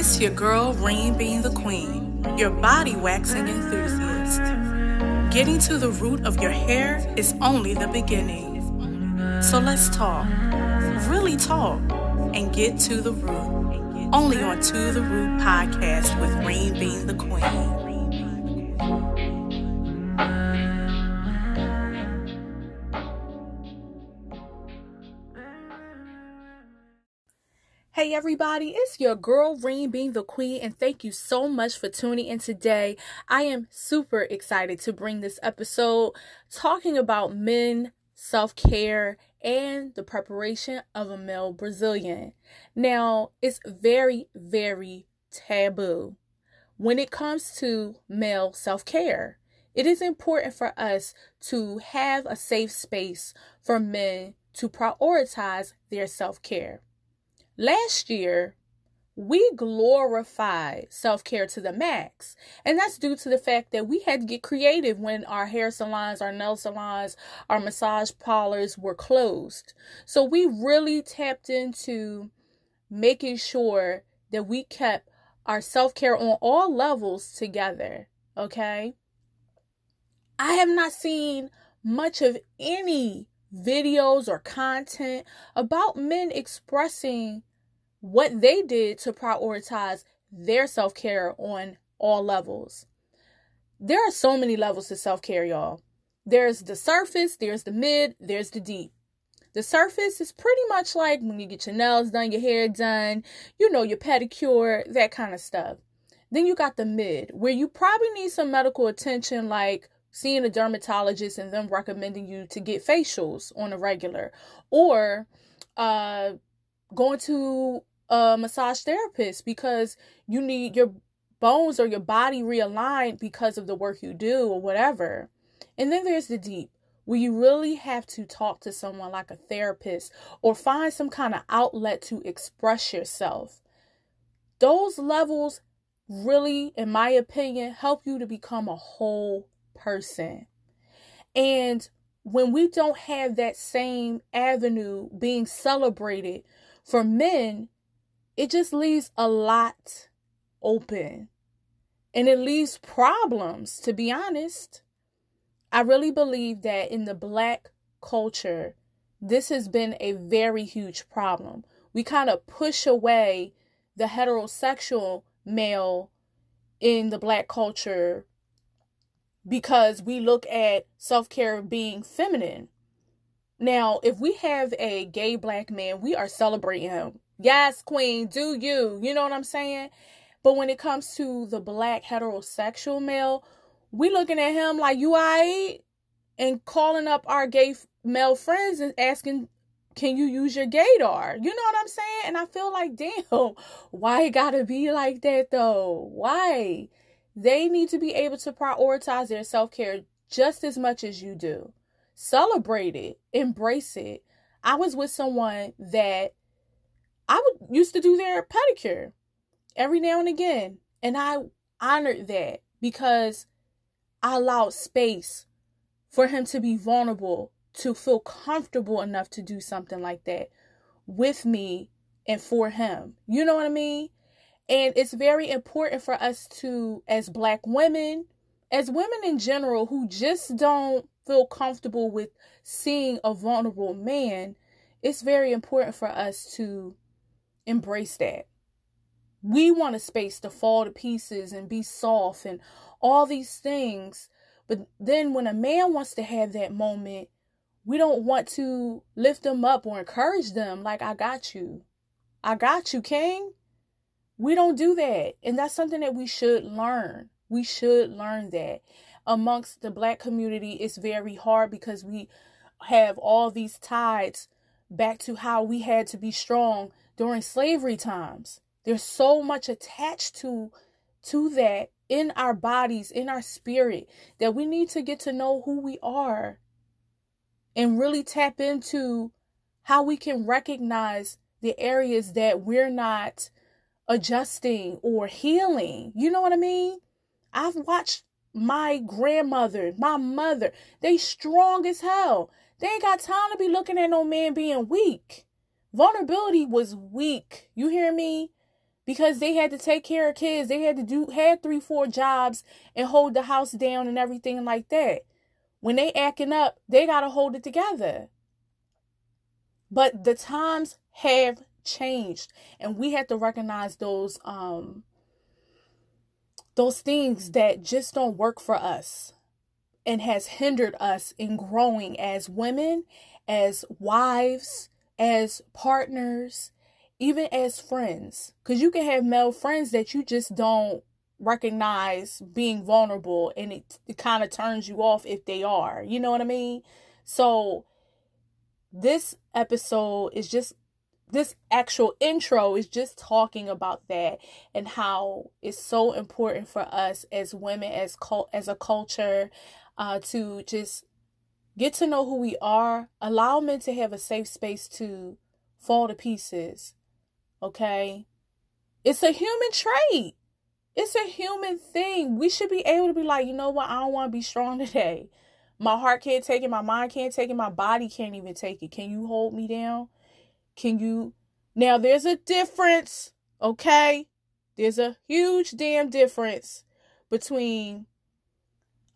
It's your girl, Rain being the queen, your body waxing enthusiast. Getting to the root of your hair is only the beginning. So let's talk, really talk, and get to the root. Only on To the Root podcast with Rain being the queen. Hey everybody, it's your girl Reen being the queen, and thank you so much for tuning in today. I am super excited to bring this episode talking about men, self care, and the preparation of a male Brazilian. Now, it's very, very taboo when it comes to male self care. It is important for us to have a safe space for men to prioritize their self care. Last year, we glorified self care to the max. And that's due to the fact that we had to get creative when our hair salons, our nail salons, our massage parlors were closed. So we really tapped into making sure that we kept our self care on all levels together. Okay. I have not seen much of any videos or content about men expressing what they did to prioritize their self care on all levels. There are so many levels to self care, y'all. There's the surface, there's the mid, there's the deep. The surface is pretty much like when you get your nails done, your hair done, you know, your pedicure, that kind of stuff. Then you got the mid, where you probably need some medical attention, like seeing a dermatologist and them recommending you to get facials on a regular, or uh, going to a massage therapist because you need your bones or your body realigned because of the work you do or whatever. And then there's the deep, where you really have to talk to someone like a therapist or find some kind of outlet to express yourself. Those levels really, in my opinion, help you to become a whole person. And when we don't have that same avenue being celebrated for men, it just leaves a lot open and it leaves problems, to be honest. I really believe that in the black culture, this has been a very huge problem. We kind of push away the heterosexual male in the black culture because we look at self care being feminine. Now, if we have a gay black man, we are celebrating him. Yes, queen, do you. You know what I'm saying? But when it comes to the black heterosexual male, we looking at him like you I and calling up our gay male friends and asking, can you use your gaydar? You know what I'm saying? And I feel like, damn, why it gotta be like that though? Why? They need to be able to prioritize their self care just as much as you do. Celebrate it, embrace it. I was with someone that I would used to do their pedicure every now and again. And I honored that because I allowed space for him to be vulnerable, to feel comfortable enough to do something like that with me and for him. You know what I mean? And it's very important for us to, as Black women, as women in general who just don't feel comfortable with seeing a vulnerable man, it's very important for us to embrace that. We want a space to fall to pieces and be soft and all these things. But then when a man wants to have that moment, we don't want to lift them up or encourage them like, I got you. I got you, King. We don't do that. And that's something that we should learn. We should learn that. Amongst the black community, it's very hard because we have all these tides back to how we had to be strong during slavery times. There's so much attached to to that in our bodies, in our spirit that we need to get to know who we are and really tap into how we can recognize the areas that we're not adjusting or healing. You know what I mean? I've watched my grandmother, my mother, they strong as hell. They ain't got time to be looking at no man being weak. Vulnerability was weak. You hear me? because they had to take care of kids. They had to do had three, four jobs and hold the house down and everything like that. When they acting up, they gotta hold it together. But the times have changed, and we have to recognize those um those things that just don't work for us and has hindered us in growing as women, as wives, as partners, even as friends. Because you can have male friends that you just don't recognize being vulnerable and it, it kind of turns you off if they are. You know what I mean? So, this episode is just this actual intro is just talking about that and how it's so important for us as women as cult as a culture uh, to just get to know who we are allow men to have a safe space to fall to pieces Okay? It's a human trait. It's a human thing. We should be able to be like, you know what? I don't want to be strong today. My heart can't take it. My mind can't take it. My body can't even take it. Can you hold me down? Can you? Now, there's a difference, okay? There's a huge damn difference between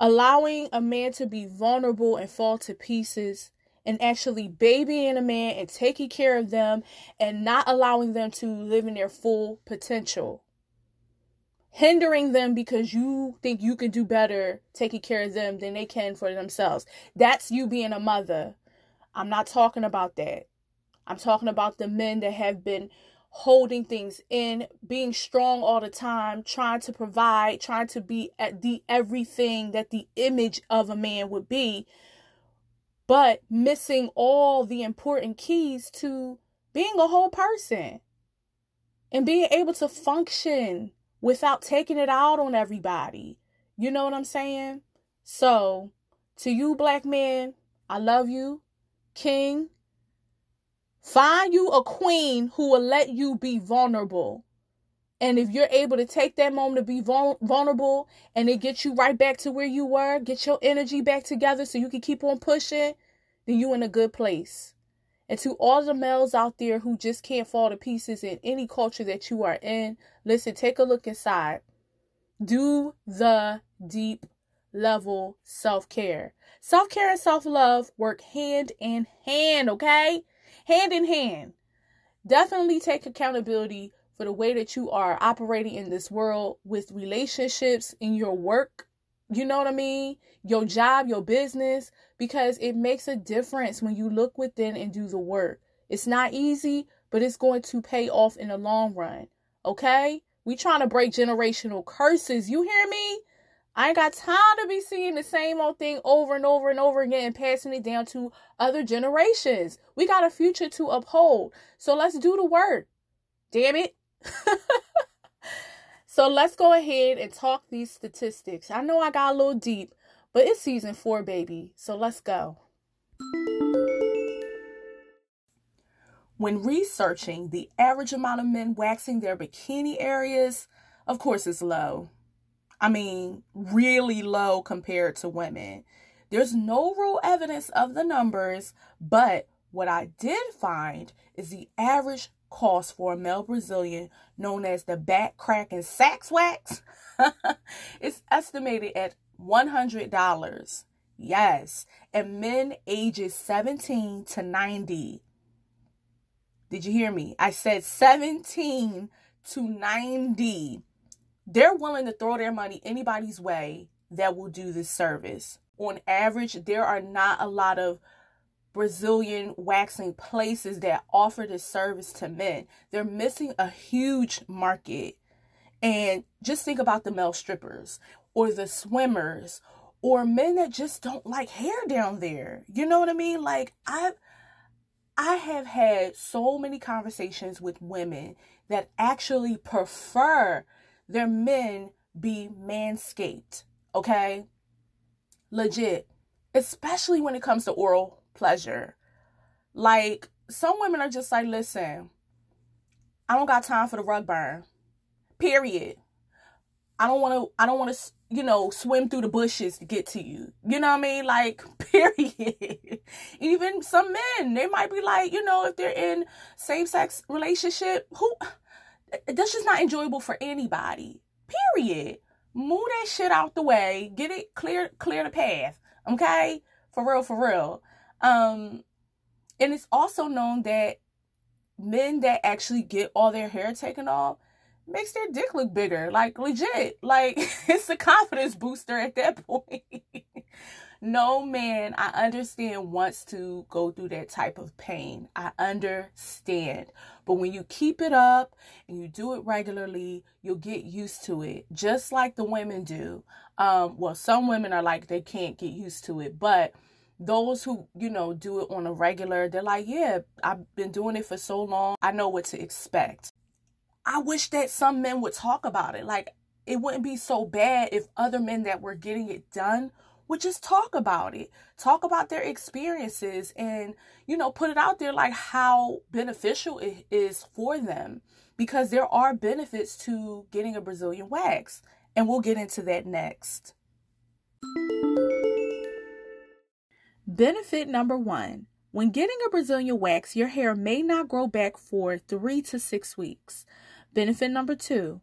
allowing a man to be vulnerable and fall to pieces and actually babying a man and taking care of them and not allowing them to live in their full potential. Hindering them because you think you can do better taking care of them than they can for themselves. That's you being a mother. I'm not talking about that. I'm talking about the men that have been holding things in, being strong all the time, trying to provide, trying to be at the everything that the image of a man would be but missing all the important keys to being a whole person and being able to function without taking it out on everybody. You know what I'm saying? So, to you, black men, I love you. King, find you a queen who will let you be vulnerable. And if you're able to take that moment to be vulnerable and it gets you right back to where you were, get your energy back together so you can keep on pushing, then you're in a good place. And to all the males out there who just can't fall to pieces in any culture that you are in, listen, take a look inside. Do the deep level self care. Self care and self love work hand in hand, okay? Hand in hand. Definitely take accountability for the way that you are operating in this world with relationships in your work. You know what I mean? Your job, your business, because it makes a difference when you look within and do the work. It's not easy, but it's going to pay off in the long run. Okay? We trying to break generational curses. You hear me? I ain't got time to be seeing the same old thing over and over and over again and passing it down to other generations. We got a future to uphold. So let's do the work. Damn it. so let's go ahead and talk these statistics. I know I got a little deep, but it's season four, baby. So let's go. When researching the average amount of men waxing their bikini areas, of course, it's low. I mean, really low compared to women. There's no real evidence of the numbers, but what I did find is the average cost for a male Brazilian known as the back crack and sax wax. it's estimated at $100. Yes. And men ages 17 to 90. Did you hear me? I said 17 to 90. They're willing to throw their money anybody's way that will do this service. On average, there are not a lot of Brazilian waxing places that offer this service to men. They're missing a huge market. And just think about the male strippers or the swimmers or men that just don't like hair down there. You know what I mean? Like I I have had so many conversations with women that actually prefer their men be manscaped, okay? Legit. Especially when it comes to oral pleasure. Like some women are just like, "Listen, I don't got time for the rug burn." Period. I don't want to I don't want to you know swim through the bushes to get to you. You know what I mean? Like period. Even some men, they might be like, you know, if they're in same-sex relationship, who that's just not enjoyable for anybody. Period. Move that shit out the way. Get it clear clear the path. Okay? For real, for real. Um and it's also known that men that actually get all their hair taken off makes their dick look bigger. Like legit. Like it's a confidence booster at that point. No man I understand wants to go through that type of pain. I understand. But when you keep it up and you do it regularly, you'll get used to it, just like the women do. Um, well, some women are like they can't get used to it, but those who you know do it on a regular they're like yeah i've been doing it for so long i know what to expect i wish that some men would talk about it like it wouldn't be so bad if other men that were getting it done would just talk about it. Talk about their experiences and you know put it out there like how beneficial it is for them. Because there are benefits to getting a brazilian wax and we'll get into that next. Benefit number one when getting a brazilian wax your hair may not grow back for three to six weeks. Benefit number two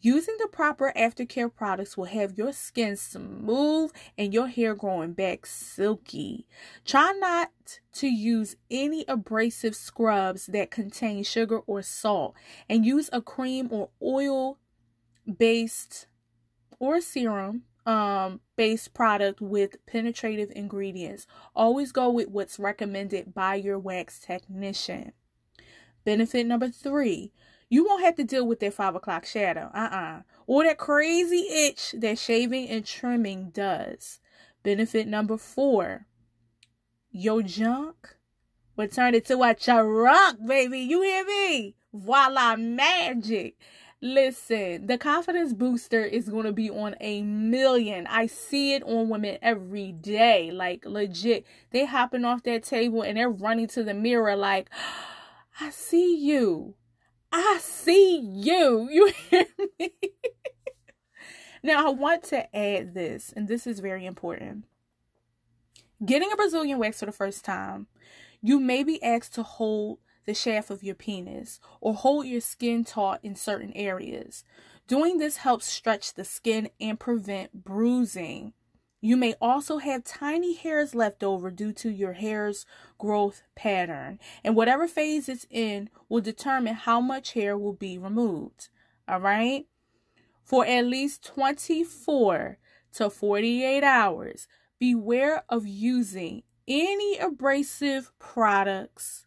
Using the proper aftercare products will have your skin smooth and your hair growing back silky. Try not to use any abrasive scrubs that contain sugar or salt and use a cream or oil based or serum um based product with penetrative ingredients. Always go with what's recommended by your wax technician. Benefit number 3 you won't have to deal with that five o'clock shadow, uh uh-uh. uh, or that crazy itch that shaving and trimming does. Benefit number four your junk will turn into a trunk, baby. You hear me? Voila, magic. Listen, the confidence booster is going to be on a million. I see it on women every day. Like, legit. They hopping off that table and they're running to the mirror, like, I see you. I see you. You hear me? now, I want to add this, and this is very important. Getting a Brazilian wax for the first time, you may be asked to hold the shaft of your penis or hold your skin taut in certain areas. Doing this helps stretch the skin and prevent bruising. You may also have tiny hairs left over due to your hair's growth pattern, and whatever phase it's in will determine how much hair will be removed. All right? For at least 24 to 48 hours, beware of using any abrasive products.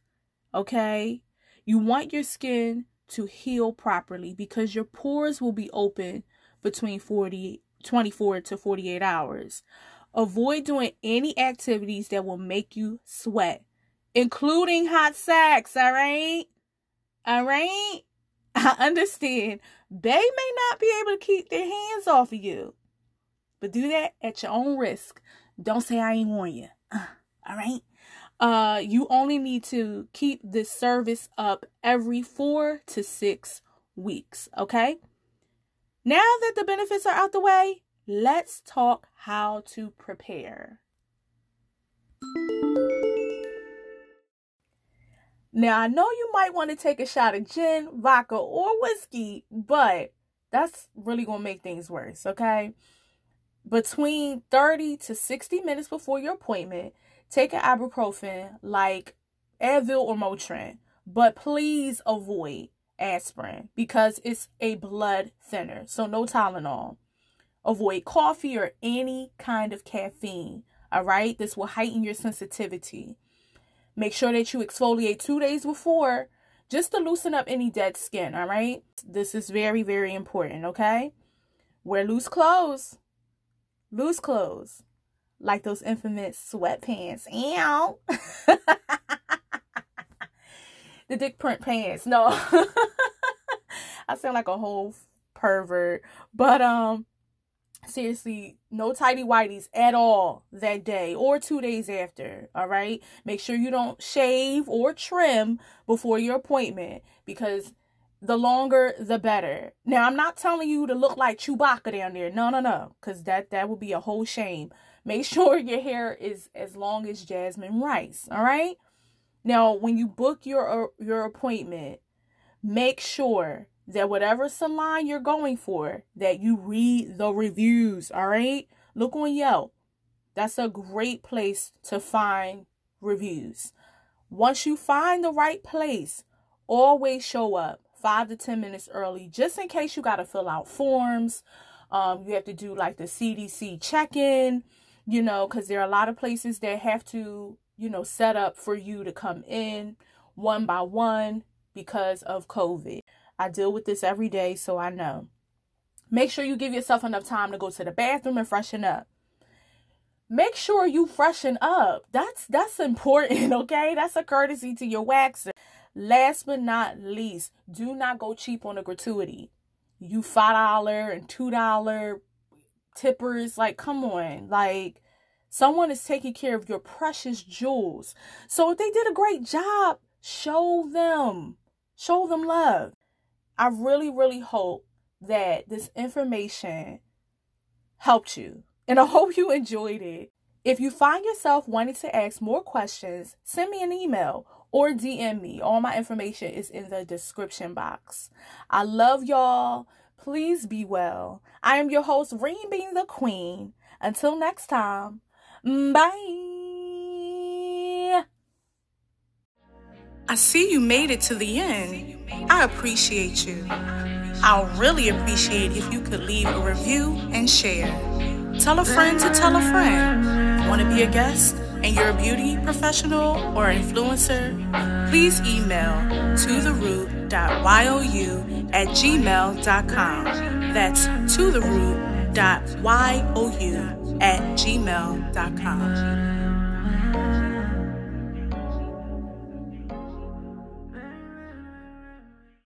Okay? You want your skin to heal properly because your pores will be open between 40 24 to 48 hours. Avoid doing any activities that will make you sweat, including hot sex, all right? All right? I understand they may not be able to keep their hands off of you, but do that at your own risk. Don't say I ain't warn you. All right? Uh, you only need to keep this service up every four to six weeks, okay? Now that the benefits are out the way, let's talk how to prepare. Now, I know you might want to take a shot of gin, vodka, or whiskey, but that's really going to make things worse, okay? Between 30 to 60 minutes before your appointment, take an ibuprofen like Advil or Motrin, but please avoid aspirin because it's a blood thinner. So no Tylenol. Avoid coffee or any kind of caffeine. All right, this will heighten your sensitivity. Make sure that you exfoliate two days before just to loosen up any dead skin. All right, this is very, very important. Okay, wear loose clothes, loose clothes, like those infamous sweatpants. Ow. the dick print pants. No. I sound like a whole pervert. But um seriously, no tidy whities at all that day or two days after. All right. Make sure you don't shave or trim before your appointment because the longer the better. Now I'm not telling you to look like Chewbacca down there. No, no, no. Cause that that would be a whole shame. Make sure your hair is as long as Jasmine Rice. All right. Now, when you book your uh, your appointment, make sure that whatever salon you're going for, that you read the reviews, all right? Look on Yelp. That's a great place to find reviews. Once you find the right place, always show up five to 10 minutes early, just in case you got to fill out forms. Um, you have to do like the CDC check in, you know, because there are a lot of places that have to, you know, set up for you to come in one by one because of COVID. I deal with this every day, so I know. Make sure you give yourself enough time to go to the bathroom and freshen up. Make sure you freshen up. That's that's important, okay? That's a courtesy to your waxer. Last but not least, do not go cheap on a gratuity. You five dollar and two dollar tippers, like come on, like someone is taking care of your precious jewels. So if they did a great job, show them, show them love. I really, really hope that this information helped you. And I hope you enjoyed it. If you find yourself wanting to ask more questions, send me an email or DM me. All my information is in the description box. I love y'all. Please be well. I am your host, Reem Being the Queen. Until next time, bye. I see you made it to the end. I appreciate you. I'll really appreciate if you could leave a review and share. Tell a friend to tell a friend. Want to be a guest and you're a beauty professional or influencer? Please email to the root.you at gmail.com. That's to the root.you at gmail.com.